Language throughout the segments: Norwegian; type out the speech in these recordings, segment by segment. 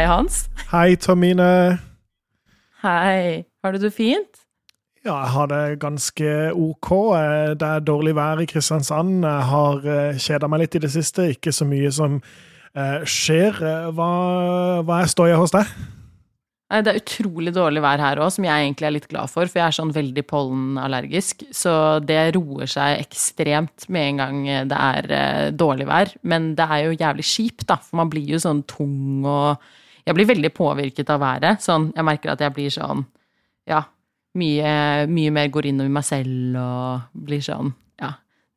Hei, Hans. Hei, Tamine. Hei. Har du det fint? Ja, jeg har det ganske ok. Eh, Det er dårlig vær i Kristiansand. Jeg har eh, kjeda meg litt i det siste. Ikke så mye som eh, skjer. Hva, hva er ståa hos deg? Det er utrolig dårlig vær her òg, som jeg egentlig er litt glad for, for jeg er sånn veldig pollenallergisk. Så det roer seg ekstremt med en gang det er dårlig vær. Men det er jo jævlig kjipt, da, for man blir jo sånn tung og Jeg blir veldig påvirket av været. Sånn, jeg merker at jeg blir sånn Ja, mye, mye mer går inn over meg selv og blir sånn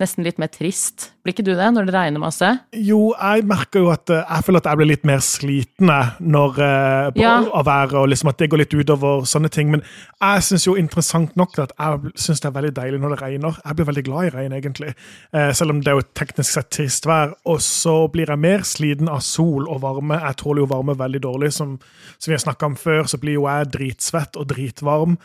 nesten litt mer trist. Blir ikke du det når det regner masse? Jo, jeg merker jo at eh, jeg føler at jeg blir litt mer sliten når, eh, på, Ja. av været, og liksom at det går litt utover sånne ting. Men jeg syns jo interessant nok at jeg syns det er veldig deilig når det regner. Jeg blir veldig glad i regn, egentlig. Eh, selv om det er jo teknisk sett trist vær. Og så blir jeg mer sliten av sol og varme. Jeg tåler jo varme veldig dårlig. Som, som vi har snakka om før, så blir jo jeg dritsvett og dritvarm.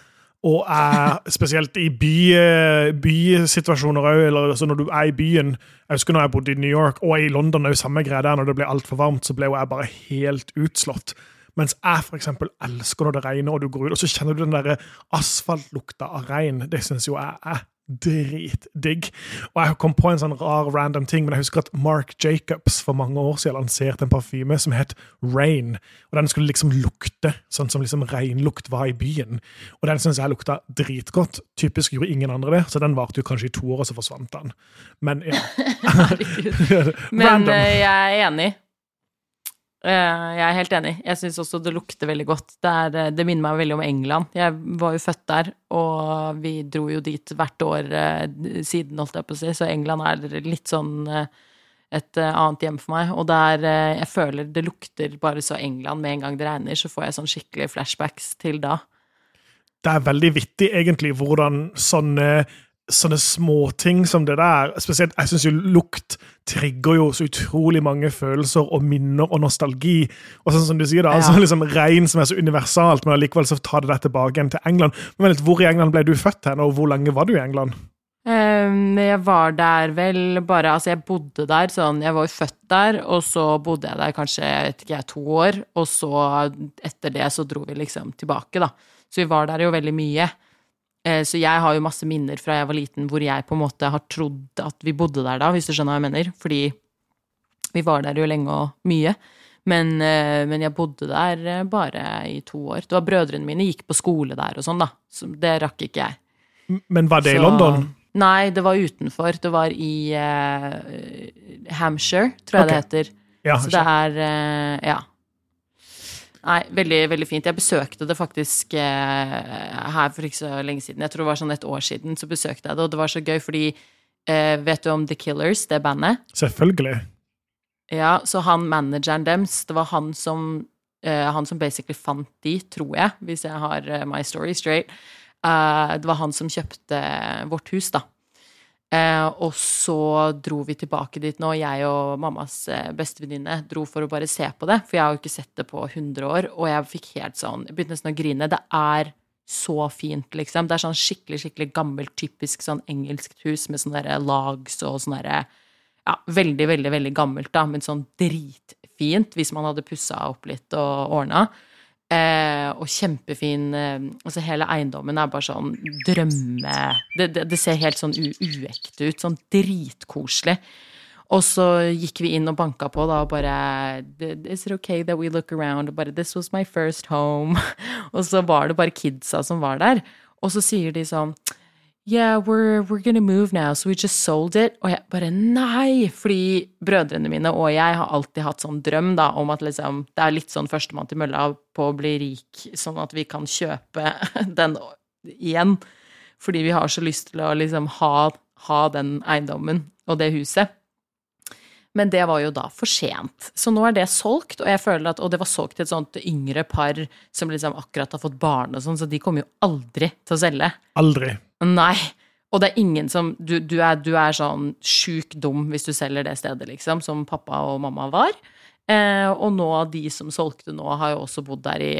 Og er spesielt i by, eh, bysituasjoner òg, eller altså når du er i byen Jeg husker når jeg bodde i New York og i London, er jo samme greie der. Når det ble altfor varmt, så ble jo jeg bare helt utslått. Mens jeg for eksempel elsker når det regner og du går ut, og så kjenner du den der asfaltlukta av regn. Det syns jo jeg er dritdigg. Og jeg kom på en sånn rar random ting, men jeg husker at Mark Jacobs for mange år siden lanserte en parfyme som het Rain. Og den skulle liksom lukte sånn som liksom regnlukt var i byen. Og den syns jeg lukta dritgodt. Typisk gjorde ingen andre det, så den varte jo kanskje i to år, og så forsvant den. Men ja. Herregud. Men Random. eh, jeg er enig. Eh, Jeg er helt enig. Jeg syns også det lukter veldig godt. Det, er, eh, det minner meg veldig om England. Jeg var jo født der, og vi dro jo dit hvert år eh, siden, holdt jeg på å si, så England er litt sånn et annet hjem for meg. Og der jeg føler det lukter bare så England med en gang det regner, så får jeg sånn skikkelig flashbacks til da. det er veldig vittig, egentlig, hvordan sånne Sånne småting som det der spesielt, Jeg syns jo lukt trigger jo så utrolig mange følelser og minner og nostalgi. Og sånn som du sier da, Ja. altså liksom Regn som er så universalt, men allikevel så tar det deg tilbake igjen til England. Men litt, Hvor i England ble du født hen, og hvor lenge var du i England? Um, jeg var der vel bare Altså, jeg bodde der sånn Jeg var jo født der, og så bodde jeg der kanskje jeg vet ikke, to år. Og så, etter det, så dro vi liksom tilbake, da. Så vi var der jo veldig mye. Eh, Så jeg har jo masse minner fra jeg var liten hvor jeg på en måte har trodd at vi bodde der da, hvis du skjønner hva jeg mener. Fordi vi var der jo lenge og mye. Men, eh, men jeg bodde der eh, bare i to år. Det var Brødrene mine gikk på skole der og sånn, da. Så det rakk ikke jeg. Men var det i London? Nei, det var utenfor. Det var i uh, Hampshire, tror jeg okay. det heter. Ja, Så det er uh, Ja. Nei, veldig, veldig fint. Jeg besøkte det faktisk eh, her for ikke så lenge siden. Jeg tror det var sånn et år siden, så besøkte jeg det, og det var så gøy fordi eh, Vet du om The Killers, det bandet? Selvfølgelig. Ja, så han manageren deres, det var han som eh, Han som basically fant de, tror jeg, hvis jeg har my story straight. Det var han som kjøpte vårt hus, da. Eh, og så dro vi tilbake dit nå, jeg og mammas eh, bestevenninne dro for å bare se på det, for jeg har jo ikke sett det på 100 år, og jeg fikk helt sånn Jeg begynte nesten å grine. Det er så fint, liksom. Det er sånn skikkelig, skikkelig gammelt, typisk sånn engelskt hus med sånne der lags og sånne derre ja, veldig, veldig veldig gammelt, da, men sånn dritfint hvis man hadde pussa opp litt og ordna. Eh, og kjempefin eh, Altså, hele eiendommen er bare sånn drømme... Det, det, det ser helt sånn uekte ut. Sånn dritkoselig. Og så gikk vi inn og banka på da og bare Is it okay that we look around? Og bare This was my first home. og så var det bare kidsa som var der. Og så sier de sånn Yeah, we're, we're gonna move now, so we just sold it. Og jeg bare nei! Fordi brødrene mine og jeg har alltid hatt sånn drøm da, om at liksom, det er litt sånn førstemann til mølla på å bli rik, sånn at vi kan kjøpe den igjen. Fordi vi har så lyst til å liksom ha, ha den eiendommen og det huset. Men det var jo da for sent. Så nå er det solgt, og jeg føler at, og det var solgt til et sånt yngre par som liksom akkurat har fått barn og sånn, så de kommer jo aldri til å selge. Aldri. Nei. Og det er ingen som Du, du, er, du er sånn sjuk dum hvis du selger det stedet, liksom, som pappa og mamma var. Eh, og nå, de som solgte nå, har jo også bodd der i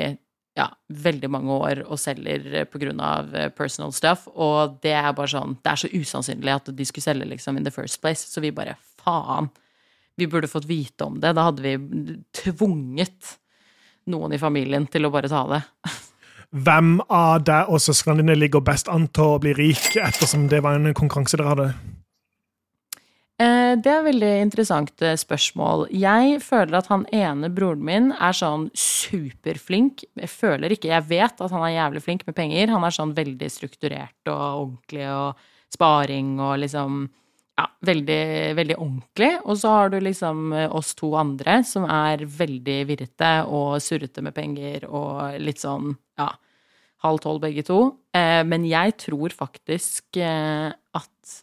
ja, veldig mange år og selger av eh, personal stuff. Og det er bare sånn Det er så usannsynlig at de skulle selge, liksom, in the first place. Så vi bare faen. Vi burde fått vite om det. Da hadde vi tvunget noen i familien til å bare ta det. Hvem av deg og søsknene dine ligger best an til å bli rik, ettersom det var en konkurranse dere hadde? Eh, det er et veldig interessant eh, spørsmål. Jeg føler at han ene broren min er sånn superflink. Jeg føler ikke, jeg vet at han er jævlig flink med penger. Han er sånn veldig strukturert og ordentlig og sparing og liksom ja, veldig, veldig ordentlig. Og så har du liksom eh, oss to andre som er veldig virrete og surrete med penger og litt sånn, ja, halv tolv begge to. Men jeg tror faktisk at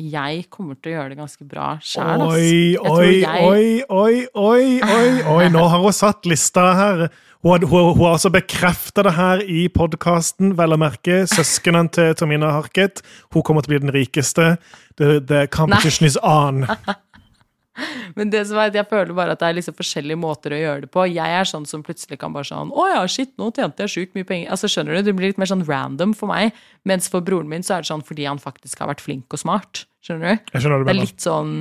jeg kommer til å gjøre det ganske bra sjæl. Oi, oi, jeg... oi, oi, oi, oi, oi, nå har hun satt lista her. Hun, hun, hun har altså bekrefta det her i podkasten, vel å merke. Søsknene til Tomina Harket. Hun kommer til å bli den rikeste. The, the competition Nei. is on. Men det som er at jeg føler bare at det er liksom forskjellige måter å gjøre det på. Jeg er sånn som plutselig kan bare sånn Å ja, shit, nå tjente jeg sjukt mye penger. Altså, skjønner du? Det blir litt mer sånn random for meg. Mens for broren min så er det sånn fordi han faktisk har vært flink og smart. Skjønner du? Jeg skjønner det, det er litt sånn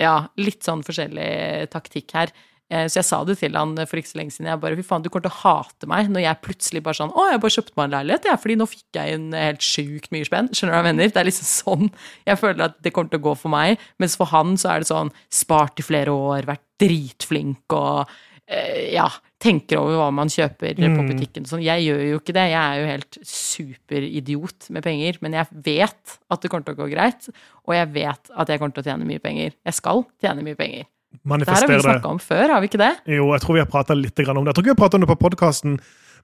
Ja, litt sånn forskjellig taktikk her. Eh, så jeg sa det til han for ikke så lenge siden. Jeg bare, fy faen, Du kommer til å hate meg når jeg plutselig bare sånn Å, jeg bare kjøpte meg en leilighet, jeg, fordi nå fikk jeg inn helt sjukt mye spenn. Skjønner du hva jeg mener? Det er liksom sånn jeg føler at det kommer til å gå for meg. Mens for han så er det sånn spart i flere år, vært dritflink og eh, ja, tenker over hva man kjøper mm. på butikken. Sånn, jeg gjør jo ikke det. Jeg er jo helt superidiot med penger. Men jeg vet at det kommer til å gå greit, og jeg vet at jeg kommer til å tjene mye penger. Jeg skal tjene mye penger manifestere det. her har vi snakka om før, har vi ikke det? Jo, jeg tror vi har prata litt om det. Jeg tror ikke vi har prata om det på podkasten.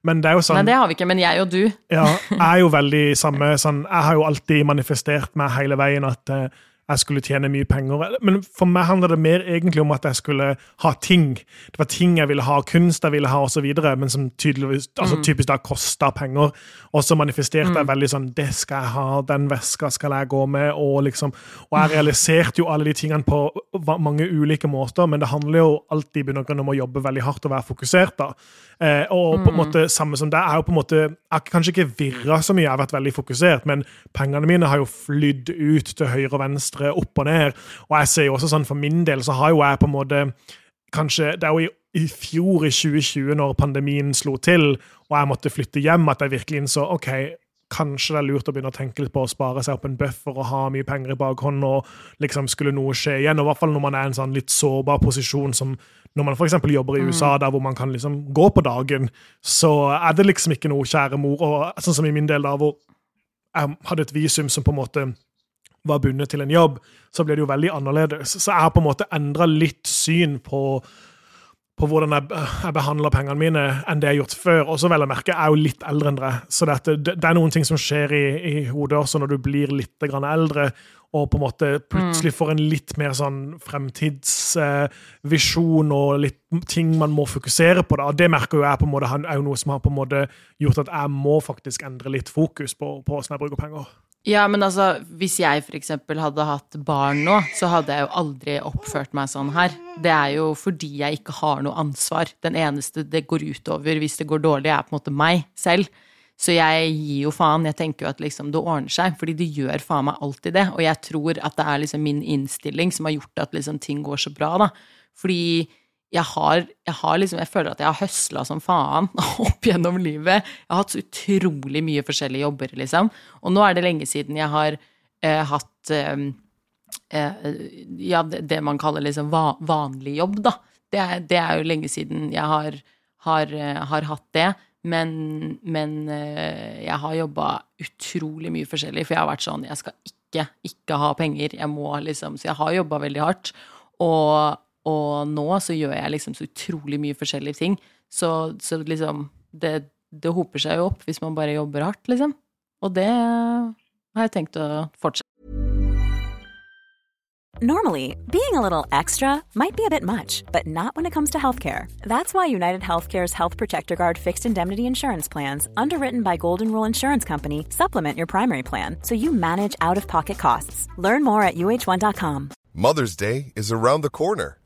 Men det er jo sånn Nei, det har vi ikke, men jeg og du. ja, jeg er jo veldig samme sånn Jeg har jo alltid manifestert meg hele veien at uh, jeg skulle tjene mye penger. Men for meg handler det mer egentlig om at jeg skulle ha ting. Det var ting jeg ville ha, kunst jeg ville ha osv., men som tydeligvis, altså mm. typisk da kosta penger. Og så manifesterte mm. jeg veldig sånn Det skal jeg ha, den veska skal jeg gå med. Og liksom, og jeg realiserte jo alle de tingene på mange ulike måter, men det handler jo alltid i bunn og grunn om å jobbe veldig hardt og være fokusert. da. Eh, og på en mm. måte samme som deg er jo på en måte Jeg har kanskje ikke virra så mye, jeg har vært veldig fokusert, men pengene mine har jo flydd ut til høyre og venstre, opp og ned. Og jeg ser jo også sånn for min del så har jo jeg på en måte kanskje Det er jo i, i fjor, i 2020, når pandemien slo til, og jeg måtte flytte hjem, at jeg virkelig innså OK, kanskje det er lurt å begynne å tenke litt på å spare seg opp en buffer og ha mye penger i bakhånd, og liksom skulle noe skje igjen. Og i hvert fall når man er i en sånn litt sårbar posisjon som når man f.eks. jobber i mm. USA, der hvor man kan liksom gå på dagen, så er det liksom ikke noe kjære mor. Og sånn som i min del, da, hvor jeg hadde et visum som på en måte var bundet til en jobb, så ble det jo veldig annerledes. Så jeg har på en måte endra litt syn på på hvordan jeg, jeg, behandler pengene mine, enn det jeg har gjort før. Og så vel å merke, jeg er jo litt eldre enn dere, så det, det, er noen ting som skjer i, i, hodet også når du blir litt eldre, og på en måte plutselig mm. får en litt mer sånn fremtidsvisjon eh, og litt ting man må fokusere på. Da. Det merker jo jeg på en måte, er jo noe som har på en måte gjort at jeg må faktisk endre litt fokus på hvordan jeg bruker penger. Ja, men altså, hvis jeg f.eks. hadde hatt barn nå, så hadde jeg jo aldri oppført meg sånn her. Det er jo fordi jeg ikke har noe ansvar. Den eneste det går utover hvis det går dårlig, er på en måte meg selv. Så jeg gir jo faen. Jeg tenker jo at liksom det ordner seg, fordi det gjør faen meg alltid det. Og jeg tror at det er liksom min innstilling som har gjort at liksom ting går så bra, da. Fordi jeg har, jeg har liksom Jeg føler at jeg har høsla som faen opp gjennom livet. Jeg har hatt så utrolig mye forskjellige jobber, liksom. Og nå er det lenge siden jeg har eh, hatt eh, eh, Ja, det, man kaller liksom va, vanlig jobb, da. Det er, det er, jo lenge siden jeg har, har, eh, har hatt det. Men, men eh, jeg har jobba utrolig mye forskjellig, for jeg har vært sånn Jeg skal ikke, ikke ha penger. Jeg må liksom Så jeg har jobba veldig hardt. Og og nå så gjør jeg liksom så utrolig mye forskjellige ting. Så, så liksom det, det, hoper seg jo opp hvis man bare jobber hardt, liksom. Og det har jeg tenkt å fortsette. Normally, being a little extra might be a bit much, but not when it comes to healthcare. That's why United Healthcare's Health Protector Guard fixed indemnity insurance plans, underwritten by Golden Rule Insurance Company, supplement your primary plan so you manage out of pocket costs. Learn more at uh1.com. Mother's Day is around the corner.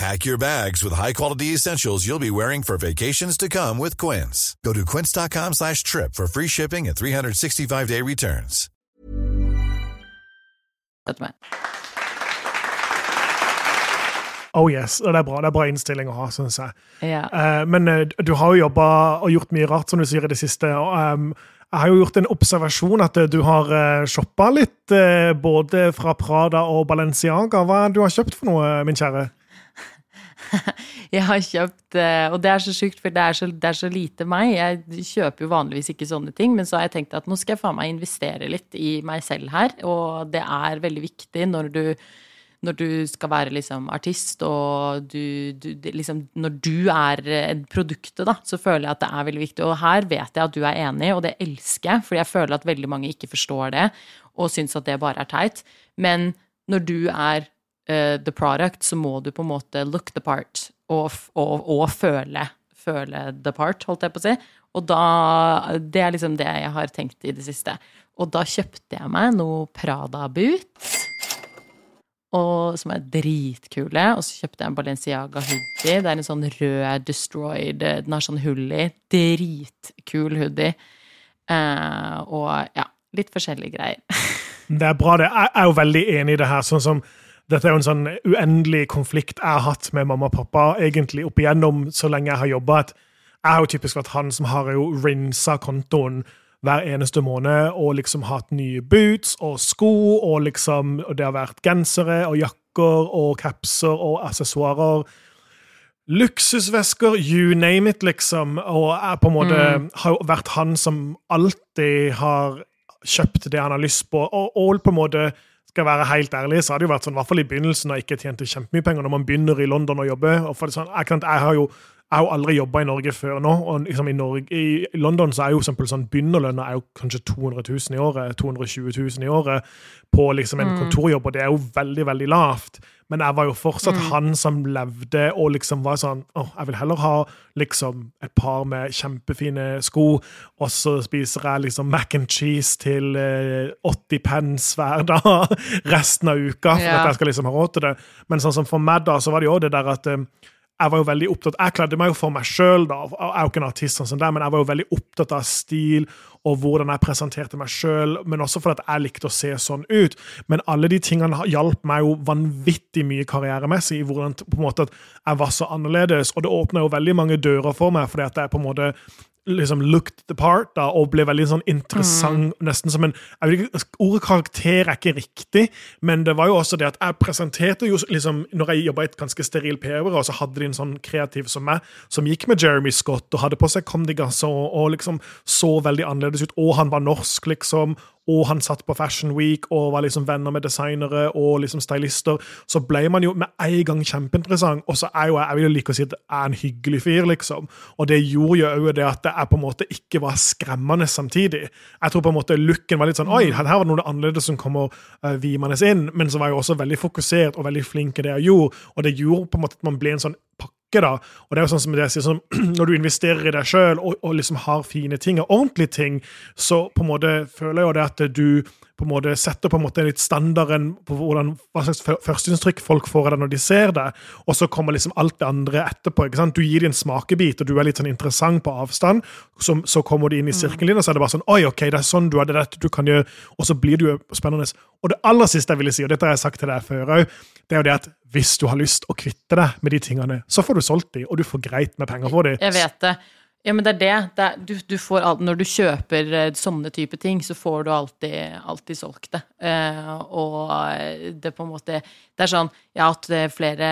Pack your bags with high-quality essentials you'll be wearing for vacations to come with Quince. Go to quince.com slash trip for free shipping and 365-day returns. Oh yes, det er bra, det er bra innstilling å ha, syns jeg. Yeah. Eh, men eh, du har jo jobba og gjort mye rart, som du sier i det siste. og ehm, jeg har jo gjort en observasjon at eh, du har uh, shoppa litt, eh, både fra Prada og Balenciaga. Hva er det du har kjøpt for noe, min kjære? Jeg har kjøpt eh, Og det er så sjukt, for det er så, det er så lite meg. Jeg kjøper jo vanligvis ikke sånne ting, men så har jeg tenkt at nå skal jeg faen meg investere litt i meg selv her. Og det er veldig viktig når du, når du skal være liksom artist, og du, du liksom, Når du er produktet, da, så føler jeg at det er veldig viktig. Og her vet jeg at du er enig, og det elsker jeg, for jeg føler at veldig mange ikke forstår det, og syns at det bare er teit. Men når du er eh, the product, så må du på en måte look the part og, og, og føle, føle the part, holdt jeg på å si. Og da Det er liksom det jeg har tenkt i det siste. Og da kjøpte jeg meg noe Prada-boots. Som er dritkule. Og så kjøpte jeg en Balenciaga hoodie. Det er en sånn rød destroyed Den har sånn hull i. Dritkul hoodie. Eh, og ja, litt forskjellige greier. Det er bra, det. Jeg er jo veldig enig i det her. sånn som dette er jo en sånn uendelig konflikt jeg har hatt med mamma og pappa egentlig opp igjennom så lenge jeg har jobba. Jeg har jo typisk vært han som har jo rinsa kontoen hver eneste måned og liksom hatt nye boots og sko, og liksom og det har vært gensere og jakker og capser og aksessoarer. Luksusvesker, you name it, liksom. Og jeg på en måte har jo vært han som alltid har kjøpt det han har lyst på. Og, og på en måte, skal jeg være helt ærlig, så har det jo vært sånn, i hvert fall i begynnelsen, da jeg ikke tjente kjempemye penger, når man begynner i London å jobbe. og for det sånn, jeg, jeg har jo jeg har jo aldri jobba i Norge før nå. og liksom i, Norge, I London så er jo eksempel sånn begynnerlønna er jo kanskje 200 000 i året, 220 000 i året på liksom en kontorjobb, og det er jo veldig, veldig lavt. Men jeg var jo fortsatt han som levde og liksom var sånn åh, jeg vil heller ha liksom et par med kjempefine sko, og så spiser jeg liksom mac and cheese til eh, 80 pence hver dag resten av uka for Ja. at jeg skal liksom ha råd til det. Men sånn som for meg da, så var det jo det der at eh, jeg var jo veldig opptatt, jeg kledde meg jo for meg sjøl, da. Jeg er jo ikke en artist, sånn det, men jeg var jo veldig opptatt av stil og hvordan jeg presenterte meg sjøl, men også fordi jeg likte å se sånn ut. Men alle de tingene hjalp meg jo vanvittig mye karrieremessig i hvordan på en måte at jeg var så annerledes, og det åpna jo veldig mange dører for meg, fordi at jeg på en måte liksom looked the part da, og ble veldig sånn interessant, nesten som en ikke, Ordet karakter er ikke riktig, men det var jo også det at jeg presenterte jo liksom Når jeg jobba i et ganske sterilt PR-byrå, så hadde de en sånn kreativ som meg, som gikk med Jeremy Scott og hadde på seg Condigas og, og liksom så veldig annerledes ut, og han var norsk, liksom. Og han satt på Fashion Week og var liksom venner med designere og liksom stylister. Så ble man jo med en gang kjempeinteressant. Og så er jo jeg jeg vil jo like å si at jeg er en hyggelig fyr, liksom. Og det gjorde jo òg det at jeg på en måte ikke var skremmende samtidig. Jeg tror på en måte looken var litt sånn Oi, her var det noe annerledes som kommer uh, vimende inn. Men så var jeg også veldig fokusert og veldig flink i det jeg gjorde. Og det gjorde på en måte at man ble en sånn pakke da. Og det er jo sånn som det sier, sånn, Når du investerer i deg sjøl og, og liksom har fine ting og ordentlige ting, så på en måte føler jeg jo det at du på en måte setter på en måte litt standarden på hvordan, hva slags førsteinntrykk folk får av det når de ser det, og så kommer liksom alt det andre etterpå. ikke sant? Du gir dem en smakebit, og du er litt sånn interessant på avstand. Så, så kommer de inn i sirkelen din, og så er det bare sånn Oi, ok, det er sånn du hadde det, dette du kan gjøre. Og så blir du spennende. Og det aller siste jeg ville si, og dette har jeg sagt til deg før òg, det er jo det at hvis du har lyst å kvitte deg med de tingene, så får du solgt de, og du får greit med penger for de. Jeg vet det. Ja, men det er det. det er, du, du får alt, når du kjøper eh, sånne type ting, så får du alltid, alltid solgt det. Eh, og det på en måte Det er sånn Jeg har hatt flere,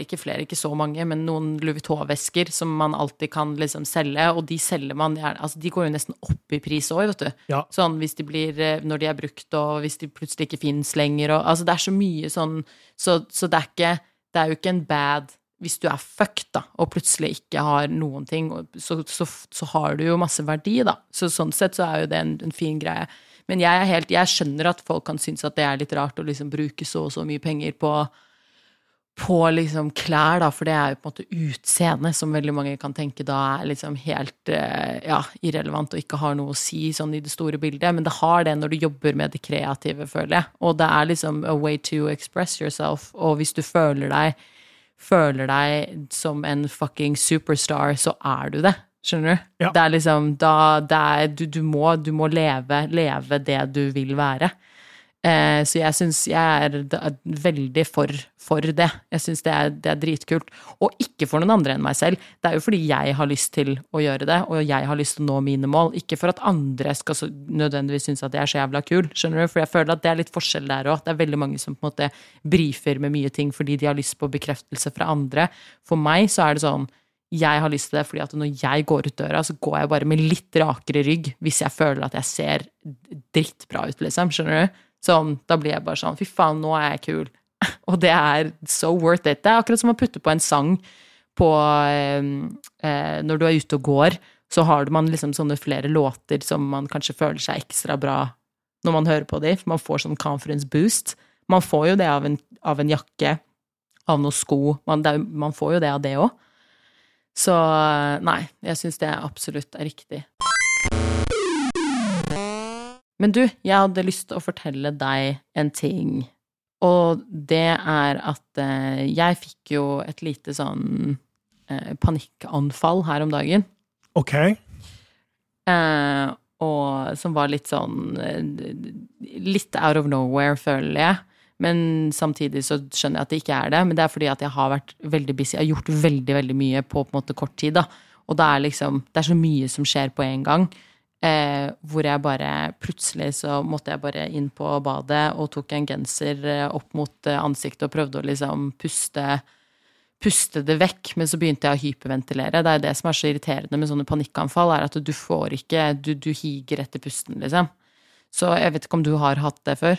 ikke flere, ikke så mange, men noen Louis Vuitton-vesker som man alltid kan liksom selge, og de selger man gjerne Altså, de går jo nesten opp i pris òg, vet du. Ja. Sånn hvis de blir eh, Når de er brukt, og hvis de plutselig ikke fins lenger, og Altså, det er så mye sånn Så, så det er ikke Det er jo ikke en bad hvis du er fucked, da, og plutselig ikke har noen ting, så, så, så, har du jo masse verdi, da. Så sånn sett så er jo det en, en fin greie. Men jeg, helt, jeg skjønner at folk kan synes at det er litt rart å liksom bruke så og så mye penger på, på liksom klær, da, for det er jo på en måte utseende som veldig mange kan tenke da er liksom helt eh, ja, irrelevant og ikke har noe å si sånn i det store bildet. Men det har det når du jobber med det kreative, føler jeg. Og det er liksom a way to express yourself. Og hvis du føler deg føler deg som en fucking superstar, så er du det. Skjønner du? Ja. Det er liksom da det er, du, du, må, du må leve, leve det du vil være. Eh, så jeg syns jeg er, veldig for, for, det. Jeg syns det, det, er dritkult. Og ikke for noen andre enn meg selv. Det er jo fordi jeg har lyst til å gjøre det, og jeg har lyst til å nå mine mål. Ikke for at andre skal så, nødvendigvis synes at jeg er så jævla kul, skjønner du? For jeg føler at det er litt forskjell der òg. Det er veldig mange som på en måte brifer med mye ting fordi de har lyst på bekreftelse fra andre. For meg så er det sånn jeg har lyst til det fordi at når jeg går ut døra, så går jeg bare med litt rakere rygg hvis jeg føler at jeg ser drittbra ut, liksom. Skjønner du? Sånn, da blir jeg bare sånn Fy faen, nå er jeg kul. Og det er so worth it. Det er akkurat som å putte på en sang på eh, eh, Når du er ute og går, så har man liksom sånne flere låter som man kanskje føler seg ekstra bra når man hører på de, for man får sånn conference boost. Man får jo det av en, av en jakke, av noen sko. Man, det, man, får jo det av det òg. Så nei, jeg syns det absolutt er riktig. Men du, jeg hadde lyst til å fortelle deg en ting. Og det er at eh, jeg fikk jo et lite sånn eh, panikkanfall her om dagen. Ok. Eh, og som var litt sånn Litt out of nowhere, føler jeg. Men samtidig så skjønner jeg at det ikke er det. Men det er fordi at jeg har vært veldig busy. Jeg har gjort veldig, veldig mye på på en måte kort tid. da. Og det er liksom Det er så mye som skjer på en gang. Eh, hvor jeg bare Plutselig så måtte jeg bare inn på badet og tok en genser eh, opp mot eh, ansiktet og prøvde å liksom puste puste det vekk, men så begynte jeg å hyperventilere. Det er det som er så irriterende med sånne panikkanfall, er at du får ikke Du, du higer etter pusten, liksom. Så jeg vet ikke om du har hatt det før?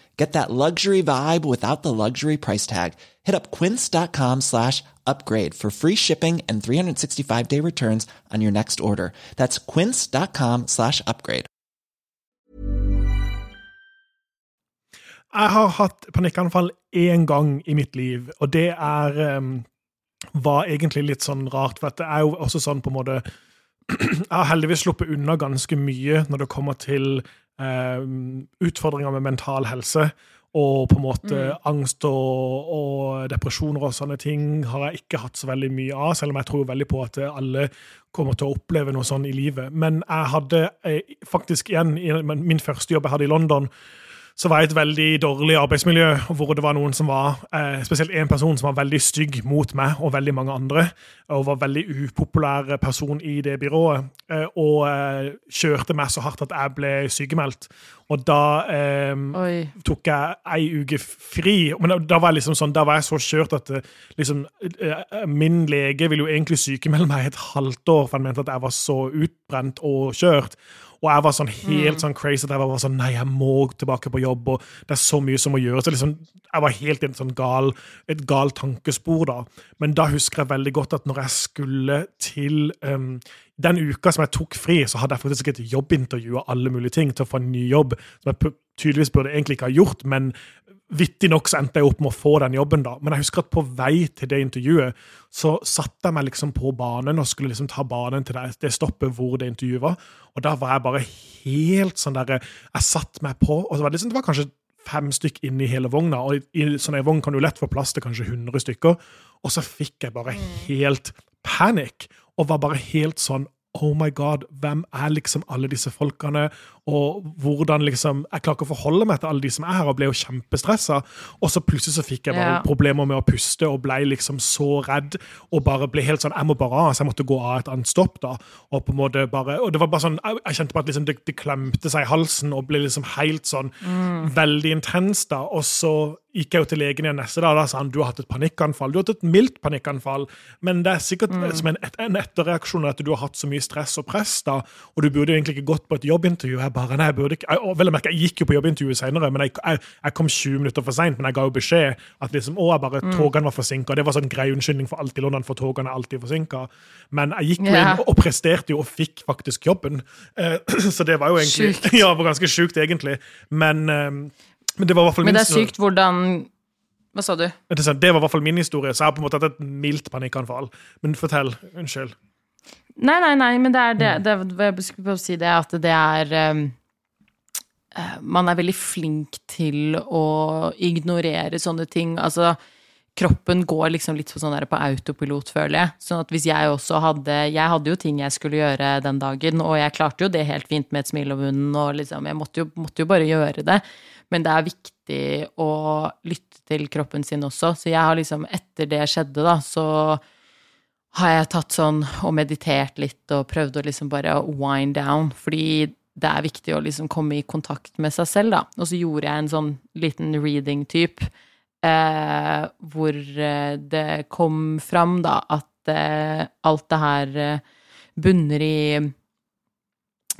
Get that luxury vibe without the luxury price tag. Hit up quince.com slash upgrade for free shipping and 365 day returns on your next order. That's quince.com slash upgrade. Jeg har hatt panikkanfall én gang i mitt liv, og det er um, var egentlig litt sånn rart, for det er jo også sånn på en måte Jeg har heldigvis sluppet unna ganske mye når det kommer til um, utfordringer med mental helse. Og på en måte mm. angst og, og, depresjoner og sånne ting har jeg ikke hatt så veldig mye av, selv om jeg tror veldig på at alle kommer til å oppleve noe sånn i livet. Men jeg hadde eh, faktisk igjen i min første jobb jeg hadde i London, så var jeg et veldig dårlig arbeidsmiljø, hvor det var noen som var, eh, spesielt en person som var veldig stygg mot meg og veldig mange andre, og var veldig upopulær person i det byrået, eh, og eh, kjørte meg så hardt at jeg ble sykemeldt. Og da eh, tok jeg ei uke fri. Men da, da, var jeg liksom sånn, da var jeg så kjørt at eh, liksom, eh, min lege ville jo egentlig sykemelde meg et halvt år, for han mente at jeg var så utbrent og kjørt. Og jeg var sånn helt mm. sånn crazy at jeg var sånn Nei, jeg må tilbake på jobb, og det er så mye som må gjøres. Liksom, jeg var helt i en sånn gal, et galt tankespor da. Men da husker jeg veldig godt at når jeg skulle til um, den uka som jeg tok fri, så hadde jeg faktisk et jobbintervju av alle mulige ting til å få en ny jobb, som jeg tydeligvis burde egentlig ikke ha gjort, men Vittig nok så endte jeg opp med å få den jobben, da. Men jeg husker at på vei til det intervjuet så satte jeg meg liksom på banen og skulle liksom ta banen til det, det stoppet hvor det intervjuet var. Og da var jeg bare helt sånn derre Jeg satte meg på, og var det, liksom, det var kanskje fem stykk inni hele vogna. Og i, i sånn en vogn kan du lett få plass til kanskje 100 stykker. Og så fikk jeg bare mm. helt panikk, og var bare helt sånn Oh my god, hvem er liksom alle disse folkene? Og hvordan liksom Jeg klarer ikke å forholde meg til alle de som er her, og ble jo kjempestressa. Og så plutselig så fikk jeg bare ja. problemer med å puste og ble liksom så redd. Og bare ble helt sånn Jeg må bare av, så jeg måtte gå av et annet stopp, da. Og på en måte bare Og det var bare sånn Jeg, jeg kjente på at liksom det, det, klemte seg i halsen og ble liksom helt sånn mm. veldig intens, da. Og så gikk jeg jo til legen igjen neste dag. Da sa han du har hatt et panikkanfall. Du har hatt et mildt panikkanfall, men det er sikkert mm. som en, en etterreaksjon at du har hatt så mye stress og press, da. Og du burde jo egentlig ikke gått på et jobbintervju. Jeg bare, nei, jeg burde ikke, jeg, vel å merke, jeg gikk jo på jobbintervjuet senere, men jeg, jeg, jeg, kom 20 minutter for seint. Men jeg ga jo beskjed at liksom, å, jeg bare, mm. togene var forsinka. Det var sånn grei unnskyldning for alt i London, for togene er alltid forsinka. Men jeg gikk jo yeah. inn og presterte jo og fikk faktisk jobben. Uh, så det var jo egentlig Sjukt. Ja, var ganske sjukt, egentlig. Men, uh, men det var i hvert fall Men det er sykt hvordan Hva sa du? Det var i hvert fall min historie, så jeg har på en måte hatt et mildt panikkanfall. Men fortell. Unnskyld. Nei, nei, nei, men det er det, mm. det Jeg skulle si det at det er um, Man er veldig flink til å ignorere sånne ting. Altså, kroppen går liksom litt på, sånn på autopilot, føler jeg. Sånn at hvis jeg også hadde Jeg hadde jo ting jeg skulle gjøre den dagen, og jeg klarte jo det helt fint med et smil om munnen, og liksom Jeg måtte jo, måtte jo bare gjøre det. Men det er viktig å lytte til kroppen sin også. Så jeg har liksom, etter det skjedde, da, så har jeg tatt sånn og meditert litt og prøvd å liksom bare wind down, fordi det er viktig å liksom komme i kontakt med seg selv, da. Og så gjorde jeg en sånn liten reading-type eh, hvor eh, det kom fram, da, at eh, alt det her eh, bunner i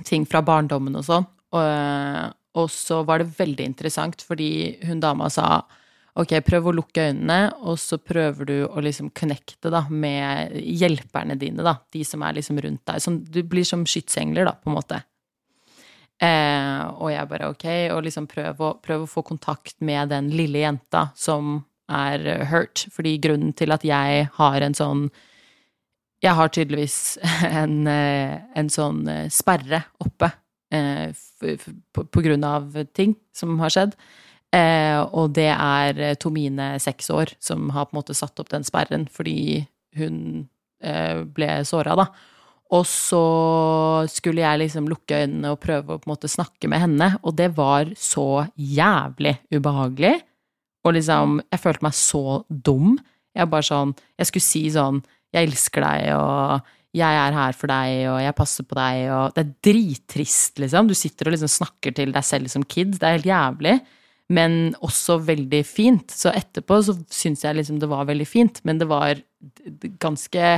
ting fra barndommen og sånn. Og, eh, og så var det veldig interessant, fordi hun dama sa Ok, prøv å lukke øynene, og så prøver du å liksom connecte da, med hjelperne dine, da. De som er liksom rundt deg. Som, du blir som skytsengler, da, på en måte. Eh, og jeg bare ok, og liksom prøv å, prøv å, få kontakt med den lille jenta som er hurt. Fordi grunnen til at jeg har en sånn Jeg har tydeligvis en, eh, en sånn eh, sperre oppe eh, på, på grunn av ting som har skjedd. Eh, og det er eh, Tomine, seks år, som har på en måte satt opp den sperren fordi hun eh, ble såra, da. Og så skulle jeg liksom lukke øynene og prøve å på en måte snakke med henne, og det var så jævlig ubehagelig. Og liksom, jeg følte meg så dum. Jeg bare sånn Jeg skulle si sånn Jeg elsker deg, og jeg er her for deg, og jeg passer på deg, og Det er drittrist, liksom. Du sitter og liksom snakker til deg selv som kid. Det er helt jævlig. Men også veldig fint. Så etterpå så syns jeg liksom det var veldig fint, men det var ganske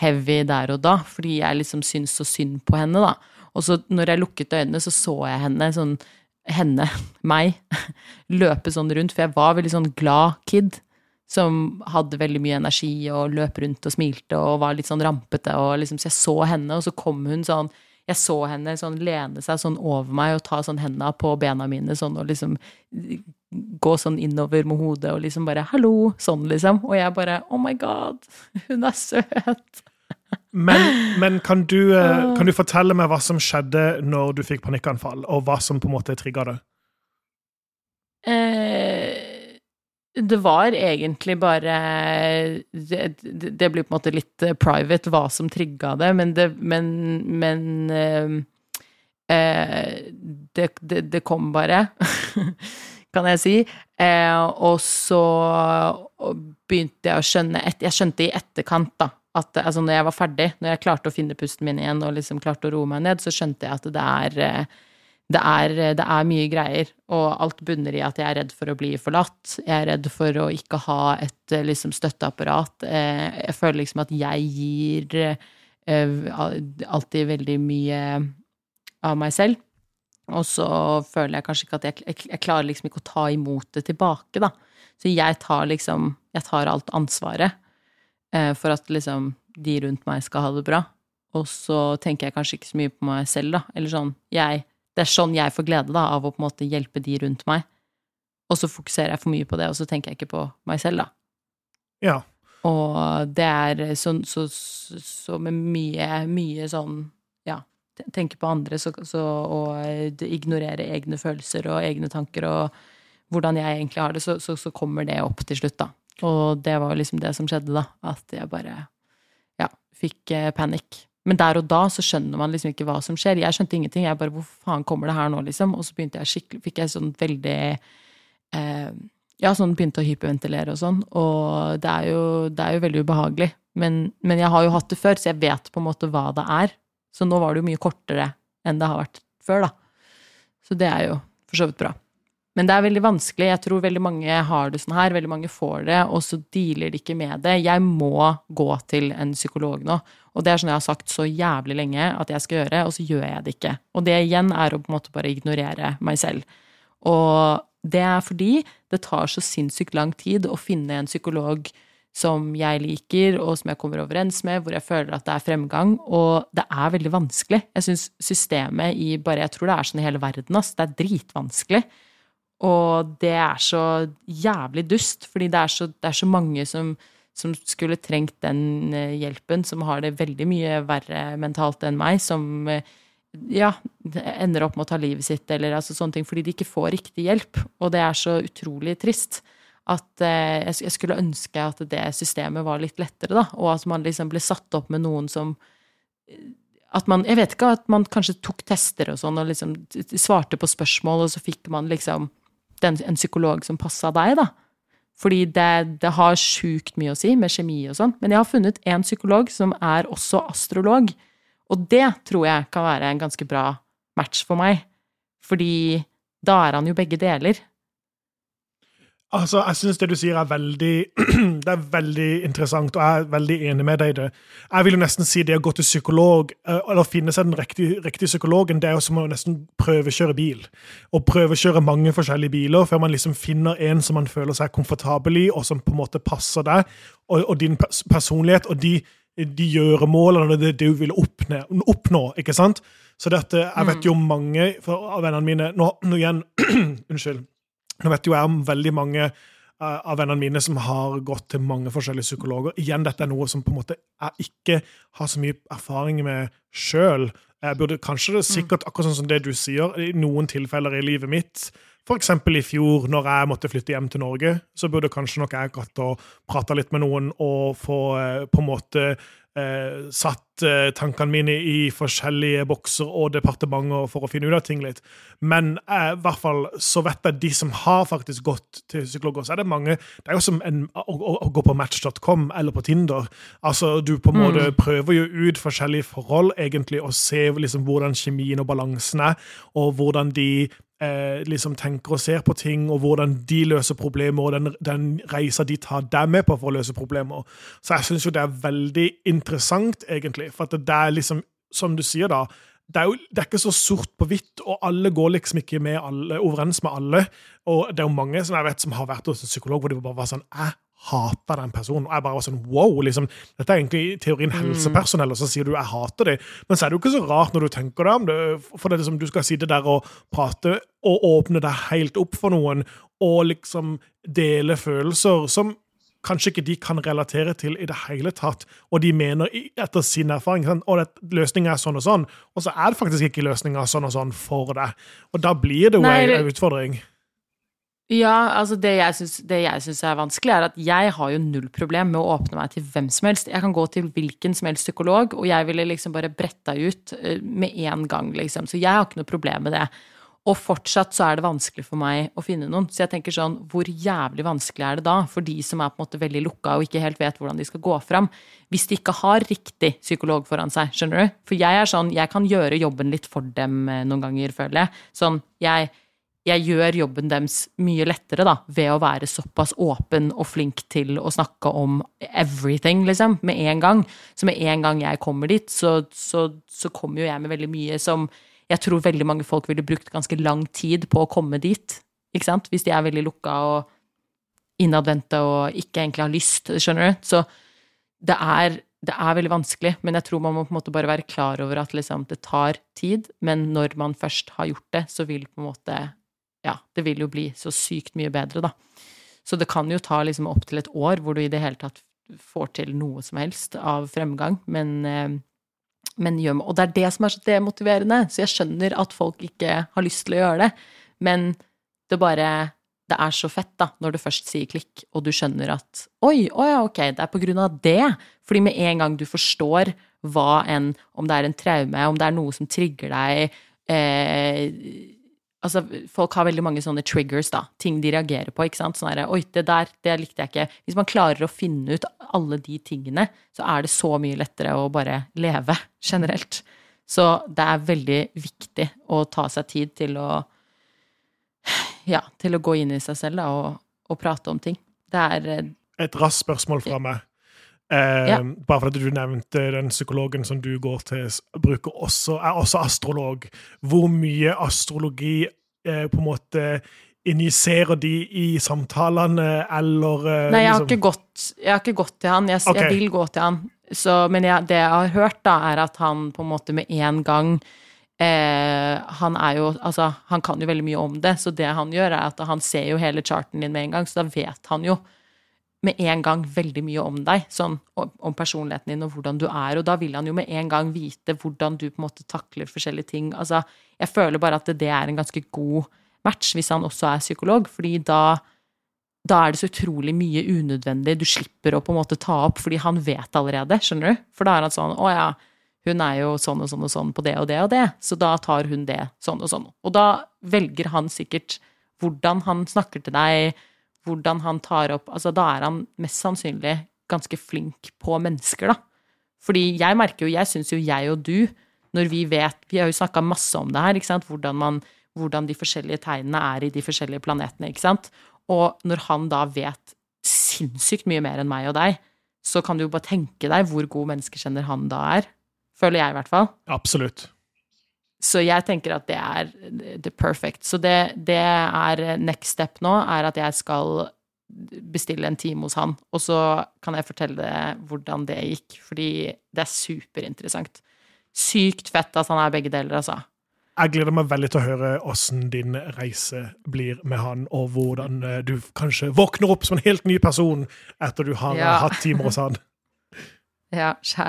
heavy der og da, fordi jeg liksom syns så synd på henne, da. Og så når jeg lukket øynene, så så jeg henne sånn Henne, meg, løpe sånn rundt, for jeg var veldig sånn glad kid. Som hadde veldig mye energi og løp rundt og smilte og var litt sånn rampete. Og liksom, så jeg så henne, og så kom hun sånn jeg så henne sånn lene seg sånn over meg og ta sånn henda på bena mine sånn og liksom gå sånn innover med hodet og liksom bare 'hallo', sånn liksom. Og jeg bare 'oh my god, hun er søt'. Men, men kan, du, eh, kan, du, fortelle meg hva som skjedde når du fikk panikkanfall, og hva som på en måte trigga det? Eh det var egentlig bare det, det, blir på en måte litt eh, private hva som trigga det, men det Men, men eh, eh det, det, kom bare, kan jeg si. Eh, og så begynte jeg å skjønne Jeg skjønte i etterkant, da, at altså når jeg var ferdig, når jeg klarte å finne pusten min igjen og liksom klarte å roe meg ned, så skjønte jeg at det er eh, det er, det er, mye greier, og alt bunner i at jeg er redd for å bli forlatt. Jeg er redd for å ikke ha et eh, liksom, støtteapparat. Eh, jeg føler liksom at jeg gir eh, alltid veldig mye av meg selv. Og så føler jeg kanskje ikke at jeg, jeg, jeg klarer liksom ikke å ta imot det tilbake, da. Så jeg tar liksom Jeg tar alt ansvaret for at liksom de rundt meg skal ha det bra. Og så tenker jeg kanskje ikke så mye på meg selv, da. Eller sånn Jeg det er sånn jeg får glede da, av å på en måte hjelpe de rundt meg. Og så fokuserer jeg for mye på det, og så tenker jeg ikke på meg selv, da. Ja. Og det er sånn så, så, så, med mye, mye sånn Ja, tenke på andre så, så, og ignorere egne følelser og egne tanker og hvordan jeg egentlig har det, så, så, kommer det opp til slutt, da. Og det var liksom det som skjedde, da. At jeg bare ja, fikk eh, panikk. Men der og da så skjønner man liksom ikke hva som skjer. Jeg skjønte ingenting. Jeg bare Hvor faen kommer det her nå, liksom? Og så begynte jeg skikkelig Fikk jeg sånn veldig eh, Ja, sånn begynte å hyperventilere og sånn. Og det er jo, det er jo veldig ubehagelig. Men, men, jeg har jo hatt det før, så jeg vet på en måte hva det er. Så nå var det jo mye kortere enn det har vært før, da. Så det er jo for så vidt bra. Men det er veldig vanskelig. Jeg tror veldig mange har det sånn her, veldig mange får det, og så dealer de ikke med det. Jeg må gå til en psykolog nå. Og det er sånn jeg har sagt så jævlig lenge at jeg skal gjøre, og så gjør jeg det ikke. Og det igjen er å på en måte bare ignorere meg selv. Og det er fordi det tar så sinnssykt lang tid å finne en psykolog som jeg liker, og som jeg kommer overens med, hvor jeg føler at det er fremgang. Og det er veldig vanskelig. Jeg syns systemet i bare Jeg tror det er sånn i hele verden, ass. Det er dritvanskelig. Og det er så jævlig dust, fordi det er så, det er så mange som, som, skulle trengt den eh, hjelpen, som har det veldig mye verre mentalt enn meg, som eh, ja, ender opp med å ta livet sitt, eller altså sånne ting, fordi de ikke får riktig hjelp. Og det er så utrolig trist at eh, jeg skulle ønske at det systemet var litt lettere, da, og at man liksom ble satt opp med noen som at man, Jeg vet ikke, at man kanskje tok tester og sånn, og liksom svarte på spørsmål, og så fikk man liksom en, en psykolog som passa deg, da. Fordi det, det har sjukt mye å si med kjemi og sånn. Men jeg har funnet en psykolog som er også astrolog. Og det tror jeg kan være en ganske bra match for meg. Fordi da er han jo begge deler. Altså, Jeg syns det du sier er veldig det er veldig interessant, og jeg er veldig enig med deg i det. Jeg vil jo nesten si det å gå til psykolog, eh, eller finne seg den riktige, riktige psykologen, det er jo som å nesten prøvekjøre bil. Og prøvekjøre mange forskjellige biler før man liksom finner en som man føler seg komfortabel i, og som på en måte passer deg og, og din personlighet og de, de gjøremålene det du vil oppnå, oppnå, ikke sant? Så dette, jeg vet jo mange av vennene mine Nå, nå igjen Unnskyld. Nå vet jo jeg om veldig mange uh, av vennene mine som har gått til mange forskjellige psykologer. Igjen, dette er noe som på en måte jeg ikke har så mye erfaring med sjøl. Jeg burde kanskje det sikkert, akkurat sånn som det du sier, i noen tilfeller i livet mitt. F.eks. i fjor, når jeg måtte flytte hjem til Norge, så burde kanskje nok jeg gått og prata litt med noen og få uh, på en måte eh, satt eh, tankene mine i forskjellige bokser og departementer for å finne ut av ting litt. Men eh, i hvert fall så vet jeg de som har faktisk gått til psykologer, så er det mange Det er jo som en, å, å, å, gå på match.com eller på Tinder. Altså, Du på en mm. måte prøver jo ut forskjellige forhold egentlig og ser liksom hvordan kjemien og balansen er, og hvordan de eh, liksom tenker og ser på ting, og hvordan de løser problemer, og den, den reisa de tar deg med på for å løse problemer. Så jeg syns jo det er veldig interessant, egentlig. For at det er liksom, som du sier, da det er jo det er ikke så sort på hvitt, og alle går liksom ikke med alle, overens med alle. Og det er jo mange som jeg vet som har vært hos en psykolog hvor de bare var sånn Jeg hater den personen. Og jeg bare var sånn wow, liksom, Dette er egentlig i teorien helsepersonell, og så sier du jeg hater dem. Men så er det jo ikke så rart når du tenker deg om det, for det er liksom, du skal sitte der og prate og åpne deg helt opp for noen, og liksom dele følelser som kanskje ikke de kan relatere til i det hele tatt, og de mener etter sin erfaring sånn, at løsninga er sånn og sånn, og så er det faktisk ikke løsninga sånn og sånn for deg. Og da blir det jo en utfordring. Ja, altså det jeg, syns, det jeg syns er vanskelig, er at jeg har jo null problem med å åpne meg til hvem som helst. Jeg kan gå til hvilken som helst psykolog, og jeg ville liksom bare bretta ut eh, med en gang, liksom. Så jeg har ikke noe problem med det. Og fortsatt så er det vanskelig for meg å finne noen. Så jeg tenker sånn, hvor jævlig vanskelig er det da for de som er på en måte veldig lukka og ikke helt vet hvordan de skal gå fram, hvis de ikke har riktig psykolog foran seg, skjønner du? For jeg er sånn, jeg kan gjøre jobben litt for dem eh, noen ganger, føler jeg. Sånn, jeg jeg gjør jobben deres mye lettere da, ved å være såpass åpen og flink til å snakke om everything, liksom, med en gang. Så med en gang jeg kommer dit, så, så, så kommer jo jeg med veldig mye som jeg tror veldig mange folk ville brukt ganske lang tid på å komme dit, ikke sant, hvis de er veldig lukka og innadvendte og ikke egentlig har lyst, skjønner du. Så det er, det er veldig vanskelig, men jeg tror man må på en måte bare være klar over at liksom, det tar tid, men når man først har gjort det, så vil på en måte ja, det vil jo bli så sykt mye bedre, da. Så det kan jo ta liksom opptil et år hvor du i det hele tatt får til noe som helst av fremgang, men, eh, men gjør Og det er det som er så demotiverende, så jeg skjønner at folk ikke har lyst til å gjøre det, men det bare det er så fett, da, når du først sier klikk, og du skjønner at oi, å ja, ok, det er på grunn av det. Fordi med en gang du forstår hva enn, om det er en traume, om det er noe som trigger deg, eh, Altså, folk har veldig mange sånne triggers, da. Ting de reagerer på. ikke sant? Sånn herre Oi, det der, det likte jeg ikke. Hvis man klarer å finne ut alle de tingene, så er det så mye lettere å bare leve generelt. Så det er veldig viktig å ta seg tid til å Ja, til å gå inn i seg selv da, og, og prate om ting. Det er eh, Et raskt spørsmål fra meg. Eh, ja. Bare fordi du nevnte den psykologen som du går til, også, er også astrolog. Hvor mye astrologi eh, på en måte injiserer de i samtalene, eller eh, Nei, jeg har, liksom... gått, jeg har, ikke gått, til han. Jeg, okay. jeg vil gå til han. Så, men jeg, det jeg har hørt, da, er at han på en måte med en gang eh, Han er jo Altså, han kan jo veldig mye om det, så det han gjør, er at han ser jo hele charten din med en gang, så da vet han jo med en gang veldig mye om deg, sånn om personligheten din og hvordan du er, og da vil han jo med en gang vite hvordan du på en måte takler forskjellige ting. Altså, jeg føler bare at det er en ganske god match hvis han også er psykolog, fordi da da er det så utrolig mye unødvendig du slipper å på en måte ta opp, fordi han vet allerede, skjønner du? For da er han sånn å ja, hun er jo sånn og sånn og sånn på det og det og det, så da tar hun det sånn og sånn. Og da velger han sikkert hvordan han snakker til deg, hvordan han tar opp Altså, da er han mest sannsynlig ganske flink på mennesker, da. Fordi jeg merker jo, jeg syns jo jeg og du, når vi vet Vi har jo snakka masse om det her, ikke sant, hvordan, man, hvordan de forskjellige tegnene er i de forskjellige planetene, ikke sant. Og når han da vet sinnssykt mye mer enn meg og deg, så kan du jo bare tenke deg hvor god menneskekjenner han da er. Føler jeg, i hvert fall. Absolutt. Så jeg tenker at det er the perfect. Så det, det, er next step nå, er at jeg skal bestille en time hos han. Og så kan jeg fortelle hvordan det gikk, fordi det er superinteressant. Sykt fett at han er begge deler, altså. Jeg gleder meg veldig til å høre åssen din reise blir med han, og hvordan eh, du kanskje våkner opp som en helt ny person etter du har ja. hatt timer hos han. ja, kjære.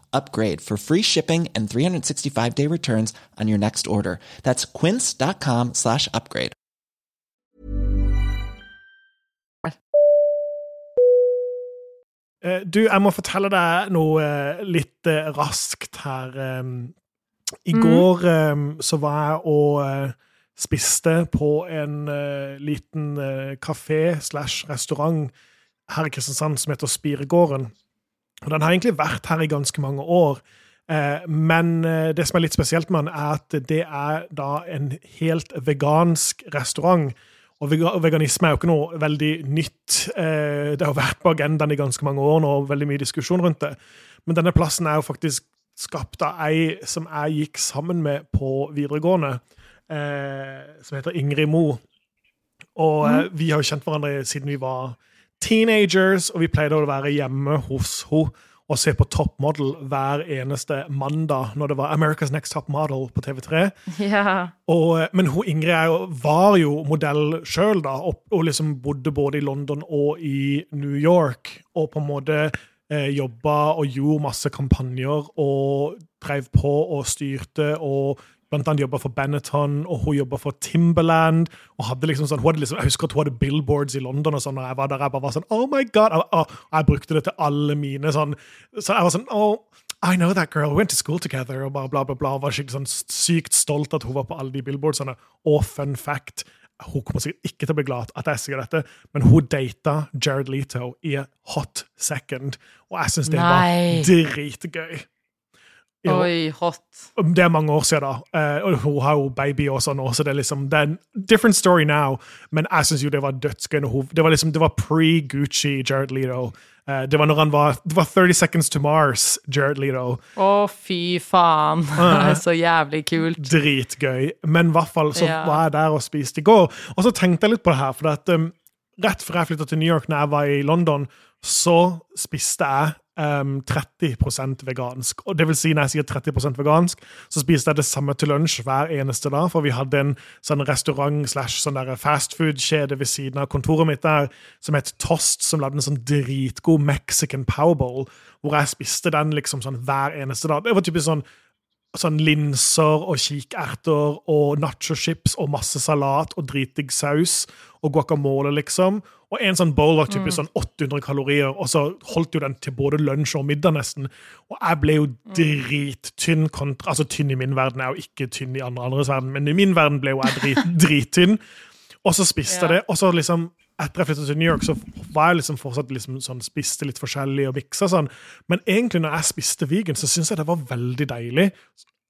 upgrade for free shipping and 365 day returns on your next order that's quince.com slash upgrade eh, du, jeg må fortelle deg noe eh, litt eh, raskt her. Ehm. I mm. går um, så var jeg og spiste på en liten kafé slash restaurant her i Kristiansand som heter Spiregården. Og Den har egentlig vært her i ganske mange år. Eh, men eh, det som er litt spesielt med den, er at det er da en helt vegansk restaurant. Og veganisme er jo ikke noe veldig nytt. Eh, Det har vært på agendaen i ganske mange år nå, og veldig mye diskusjon rundt det. Men denne plassen er jo faktisk skapt av ei som jeg gikk sammen med på videregående, som heter Ingrid Mo. Og eh, vi har jo kjent hverandre siden vi var teenagers, og vi pleide å være hjemme hos henne og se på Top Model hver eneste mandag når det var America's Next Top Model på TV3. Ja. Og, men hun Ingrid jo, var jo modell sjøl, da, og, og liksom bodde både i London og i New York. Og på en måte eh, jobba og gjorde masse kampanjer og drev på og styrte. og Blant annet jobba for Benetton, og hun jobba for Timberland. og hadde liksom sånn, hadde liksom, Jeg husker at hun hadde billboards i London, og sånn, og jeg var der jeg bare var sånn Oh my God! Og, og, jeg brukte det til alle mine sånn Så jeg var sånn oh, I know that girl, we went to school together, og bare bla, bla, bla. var skikkelig sånn sykt stolt at hun var på alle de billboardsene. Og fun fact, hun kommer sikkert ikke til å bli glad at jeg sier dette, men hun data Jared Leto i hot second, og jeg syns det Nei. var dritgøy. Jo, Oi, hot. Det er mange år siden, da. Eh, og hun har jo baby også nå, så det er liksom det er en different story now. Men jeg syns jo det var dødsgøy. Det var liksom, det var pre-Gucci Jared Leto. Eh, det var når han var Det var 30 Seconds to Mars, Jared Leto. Å, fy faen. Er så jævlig kult. Dritgøy. Men i hvert fall så Ja. var jeg der og spiste i går. Og så tenkte jeg litt på det her, for at, um, rett før jeg flytta til New York, når jeg var i London, så spiste jeg um, 30% vegansk. Og det vil si, når jeg sier 30% vegansk, så spiste jeg det samme til lunsj hver eneste dag, for vi hadde en sånn restaurant slash sånn fastfood-kjede ved siden av kontoret mitt der, som het Tost, som lagde en sånn dritgod mexican powerbowl, hvor jeg spiste den liksom sånn hver eneste dag. Det var typisk sånn sånn linser og kikerter og nachochips og masse salat og dritdigg saus og guacamole, liksom. Og en sånn bowl var typisk sånn 800 kalorier, og så holdt jo den til både lunsj og middag, nesten. Og jeg ble jo drittynn kontra Altså tynn i min verden, er jo ikke tynn i andre andres verden, men i min verden ble jo jeg drit, drittynn. Og så spiste jeg det, og så liksom etter jeg flyttet til New York, så var jeg liksom fortsatt liksom sånn, spiste litt forskjellig og miksa sånn. Men egentlig når jeg spiste vegan, så syns jeg det var veldig deilig.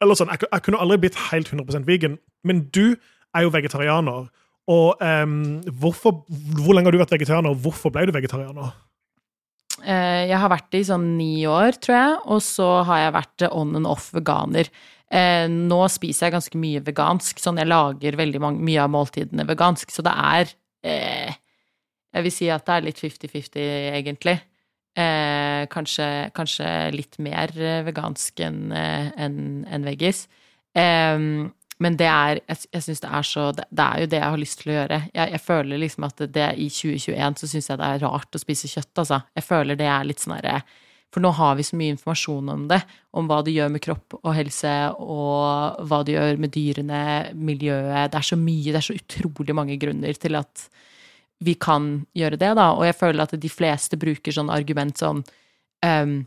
Eller sånn, jeg, jeg kunne aldri blitt helt 100% vegan, men du er jo vegetarianer. Og um, hvorfor, Hvor lenge har du vært vegetarianer, og hvorfor ble du vegetarianer? Eh, Jeg har vært det i sånn ni år, tror jeg, og så har jeg vært on and off veganer. Eh, Nå spiser jeg ganske mye vegansk, sånn jeg lager veldig mange, mye av måltidene vegansk, så det er eh, Jeg vil si at det er litt 50-50, egentlig. Eh, kanskje, kanskje litt mer eh, vegansk enn en, enn- enn veggis. Eh, men det er Jeg, jeg syns det er så det, det er jo det jeg har lyst til å gjøre. Jeg, jeg føler liksom at det i 2021 så syns jeg det er rart å spise kjøtt, altså. Jeg føler det er litt sånn herre For nå har vi så mye informasjon om det. Om hva det gjør med kropp og helse, og hva det gjør med dyrene, miljøet. Det er så mye, det er så utrolig mange grunner til at vi kan gjøre det, da. Og jeg føler at de fleste bruker sånn argument som um,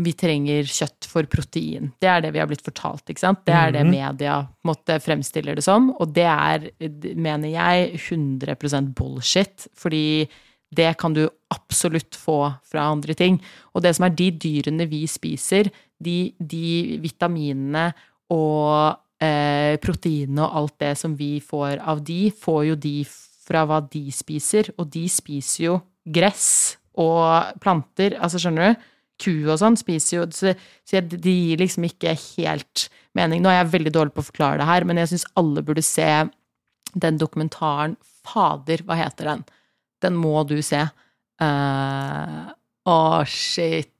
vi trenger kjøtt for protein. Det er det vi har blitt fortalt, ikke sant? Det er det media måtte fremstiller det som, og det er, mener jeg, 100% bullshit, fordi det kan du absolutt få fra andre ting. Og det som er de dyrene vi spiser, de, de vitaminene og eh, proteinene og alt det som vi får av de, får jo de fra hva de spiser, og de spiser jo gress og planter, altså skjønner du? Ku og sånn spiser jo Så, så det gir liksom ikke helt mening. Nå er jeg veldig dårlig på å forklare det her, men jeg syns alle burde se den dokumentaren Fader, hva heter den? Den må du se. Å, shit.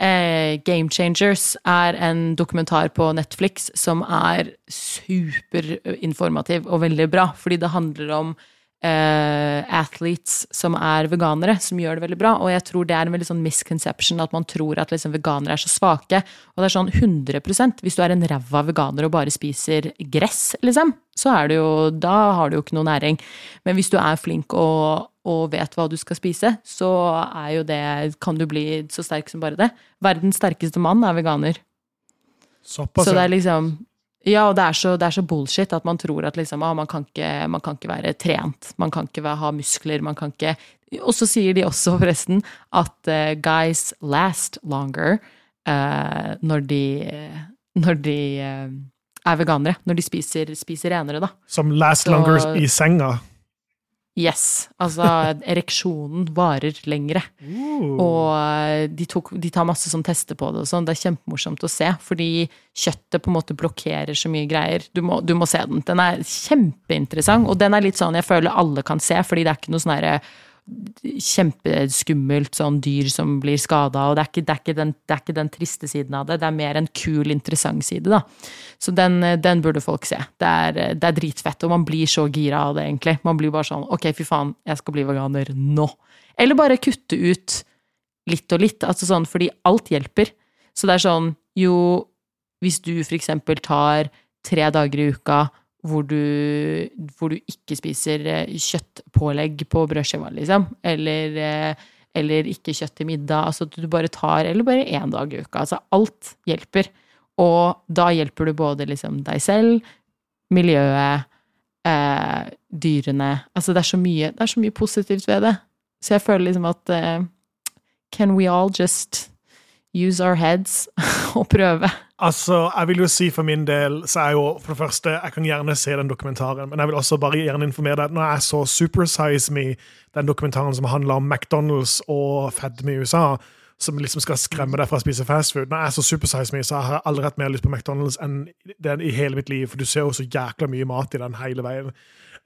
Uh, Game Changers er en dokumentar på Netflix som er superinformativ og veldig bra, fordi det handler om eh, athletes som er veganere, som gjør det veldig bra. Og jeg tror det er en veldig sånn misconception at man tror at liksom veganere er så svake. Og det er sånn 100% Hvis du er en ræva veganer og bare spiser gress, liksom, så er det jo Da har du jo ikke noe næring. Men hvis du er flink og og vet hva du skal spise, så er jo det Kan du bli så sterk som bare det. Verdens sterkeste mann er veganer. Såpass. Så det er liksom Ja, og det er så, det er så bullshit at man tror at liksom, ah, man, kan ikke, man kan ikke være trent. Man kan ikke ha muskler. Man kan ikke Og så sier de også, forresten, at uh, guys last longer uh, når de Når de uh, er veganere. Når de spiser, spiser renere, da. Som last Så- longer i senga. Yes. Altså, ereksjonen varer lengre. Og eh, de, tok, de tar masse sånn tester på det og sånn. Det er kjempemorsomt å se, fordi kjøttet på en måte blokkerer så mye greier. Du må, du må se den. Den er kjempeinteressant, og den er litt sånn jeg føler alle kan se, fordi det er ikke noe sånn herre kjempeskummelt sånn dyr som blir skada, og det er, ikke, det, er den, det er ikke den triste siden av det, det er mer en kul, interessant side, da. Så den, den burde folk se. Det er, det er dritfett, og man blir så gira av det, egentlig. Man blir bare sånn ok, fy faen, jeg skal bli veganer nå. Eller bare kutte ut litt og litt, altså sånn, fordi alt hjelper. Så det er sånn, jo, hvis du for eksempel tar tre dager i uka hvor du, hvor du ikke spiser eh, kjøttpålegg på brødskiva, liksom, eller, eh, eller ikke kjøtt til middag, altså at du bare tar, eller bare én dag i uka, altså alt hjelper. Og da hjelper du både liksom deg selv, miljøet, eh, dyrene, altså det er mye, det er så mye positivt ved det. Så jeg føler liksom at eh, can we all just use our heads og prøve? Altså, jeg vil jo si For min del så er jo for det første, jeg kan gjerne se den dokumentaren, men jeg vil også bare gjerne informere deg at når jeg så Supersize Me, den dokumentaren som handler om McDonald's og fedme i USA, som liksom skal skremme deg fra å spise fastfood Når jeg så Supersize Me, så har jeg aldri hatt mer lyst på McDonald's enn den i hele mitt liv, for du ser jo så jækla mye mat i den hele veien.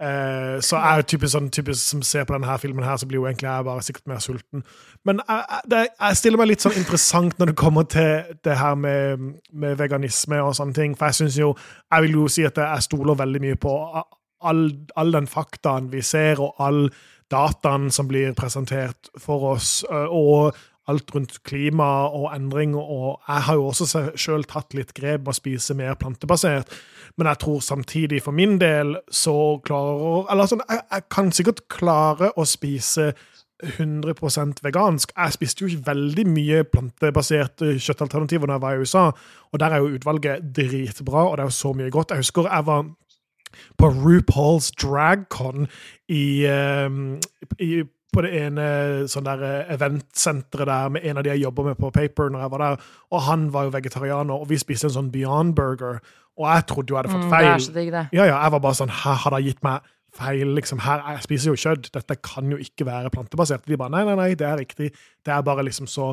Eh, så jeg er typisk sånn typisk som ser på denne filmen her, så blir jo egentlig jeg bare sikkert mer sulten. Men jeg, det, jeg stiller meg litt sånn interessant når det kommer til det her med, med veganisme og sånne ting. For jeg synes jo Jeg vil jo si at jeg stoler veldig mye på all, all den faktaen vi ser, og all dataen som blir presentert for oss, og alt rundt klima og endring. Og jeg har jo også sjøl tatt litt grep med å spise mer plantebasert. Men jeg tror samtidig, for min del, så klarer Eller sånn, jeg, jeg kan sikkert klare å spise 100% vegansk. Jeg spiste jo ikke veldig mye plantebaserte kjøttalternativer da jeg var i USA, og der er jo utvalget dritbra, og det er jo så mye godt. Jeg husker jeg var på RuPaul's DragCon i, um, i på det ene sånn der eh, eventsenteret der med en av de jeg jobber med på Paper, når jeg var der, og han var jo vegetarianer, og vi spiste en sånn Beyond Burger, og jeg trodde jo jeg hadde fått Mm, feil. det er så digg, det. Ja, ja, jeg var bare sånn Her har de gitt meg feil, liksom. Her, jeg spiser jo kjøtt. Dette kan jo ikke være plantebasert. De bare nei, nei, nei, det er riktig. Det er bare liksom så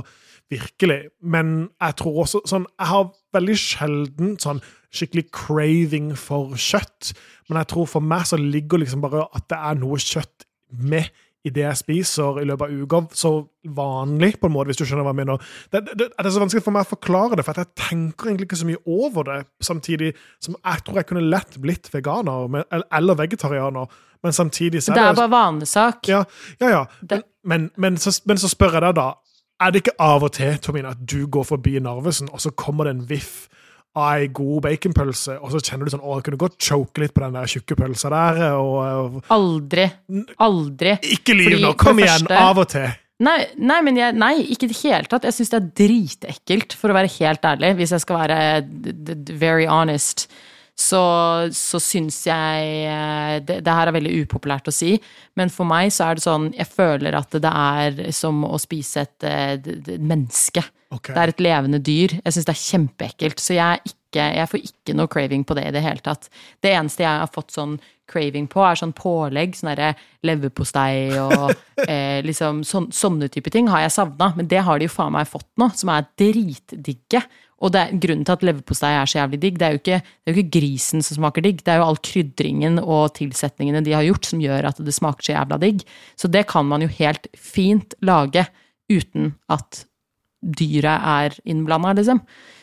virkelig. Men jeg tror også sånn Jeg har veldig sjelden sånn skikkelig craving for kjøtt. Men jeg tror for meg så ligger liksom bare at det er noe kjøtt med i det jeg spiser i løpet av uka, så vanlig, på en måte, hvis du skjønner hva jeg mener. Det, det, det er så vanskelig for meg å forklare det, for jeg tenker egentlig ikke så mye over det, samtidig som jeg tror jeg kunne lett blitt veganer men, eller vegetarianer, men samtidig så Det er bare vanesak. ja, ja, ja. Men, men, men, så, men så spør jeg deg da, er det ikke av og til, Tomine, at du går forbi Narvesen, og så kommer det en viff av ei god baconpølse, og så kjenner du sånn, å, jeg kunne godt choke litt på den der tjukke pølsa der, og, og Aldri. Aldri. Ikke lyv nå, kom igjen, første- av og til. Nei, nei, men jeg, nei, ikke i det hele tatt. Jeg syns det er dritekkelt, for å være helt ærlig, hvis jeg skal være very honest. Så, så syns jeg eh, det, det her er veldig upopulært å si, men for meg så er det sånn Jeg føler at det er som å spise et, et d- menneske. Ok. Det er et levende dyr. Jeg syns det er kjempeekkelt. Så jeg, ikke, jeg får ikke noe craving på det i det hele tatt. Det eneste jeg har fått sånn craving på, er sånn pålegg. Sånn derre leverpostei og eh, liksom sån, sånne type ting har jeg savna. Men det har de jo faen meg fått nå, som er dritdigge. Og det, grunnen til at leverpostei er så jævlig digg, det er, jo ikke, det er jo ikke grisen som smaker digg, det er jo all krydringen og tilsetningene de har gjort som gjør at det smaker så jævla digg. Så det kan man jo helt fint lage uten at dyret er innblanda, liksom.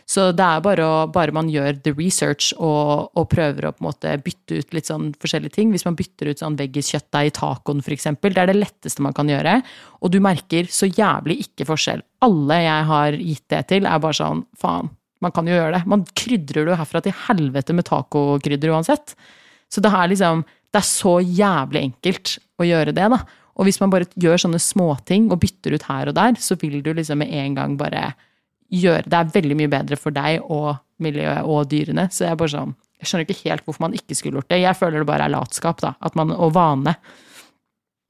Så det er bare, å, bare man gjør the research og, og prøver å på en måte bytte ut litt sånn forskjellige ting. Hvis man bytter ut sånn veggiskjøttdeig i tacoen, eksempel, det er det letteste man kan gjøre. Og du merker så jævlig ikke forskjell. Alle jeg har gitt det til, er bare sånn faen, man kan jo gjøre det. Man krydrer det jo herfra til helvete med tacokrydder uansett. Så det er liksom Det er så jævlig enkelt å gjøre det, da. Og hvis man bare gjør sånne småting og bytter ut her og der, så vil du liksom med en gang bare gjøre Det er veldig mye bedre for deg og miljøet og dyrene. Så jeg er bare sånn Jeg skjønner ikke helt hvorfor man ikke skulle gjort det. Jeg føler det bare er latskap, da. At man, og vane.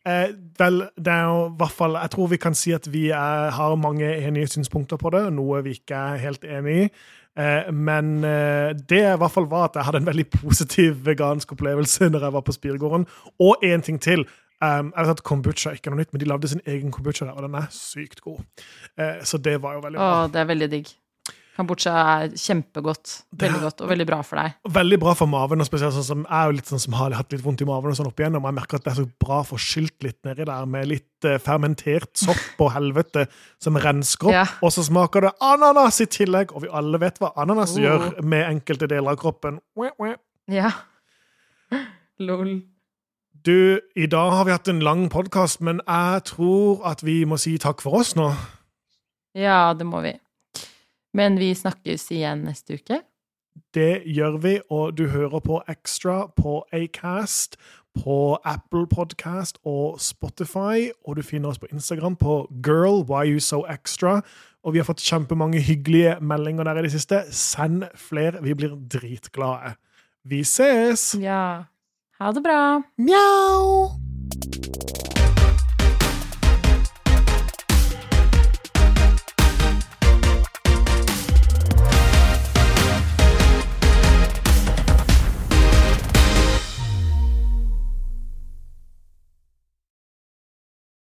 Eh, vel, det er jo hvert fall Jeg tror vi kan si at vi er, har mange enige synspunkter på det, noe vi ikke er helt enig i. Eh, men eh, det i hvert fall var at jeg hadde en veldig positiv vegansk opplevelse når jeg var på Spiregården. Og én ting til. Um, jeg vet at Kombucha ikke er noe nytt, men de lagde sin egen kombucha der, og den er sykt god. Uh, så det var jo veldig bra. Å, det er veldig digg. Kambodsja er kjempegodt. Veldig godt, og veldig bra for deg. Veldig bra for maven. og spesielt sånn som Jeg er jo litt sånn som har hatt litt vondt i maven. og sånn opp igjennom, Jeg merker at det er så bra å få skylt litt nedi der med litt uh, fermentert sopp og helvete som rensker opp. Ja. Og så smaker det ananas i tillegg, og vi alle vet hva ananas Oh. gjør med enkelte deler av kroppen. Ja. Lol. Du, i dag har vi hatt en lang podkast, men jeg tror at vi må si takk for oss nå. Ja, det må vi. Men vi snakkes igjen neste uke. Det gjør vi, og du hører på Extra på Acast, på Apple Podcast og Spotify, og du finner oss på Instagram på Girl, why you so extra. Og vi har fått kjempemange hyggelige meldinger der i det siste. Send flere, vi blir dritglade. Vi ses! Ja. Ha det bra. Mjau.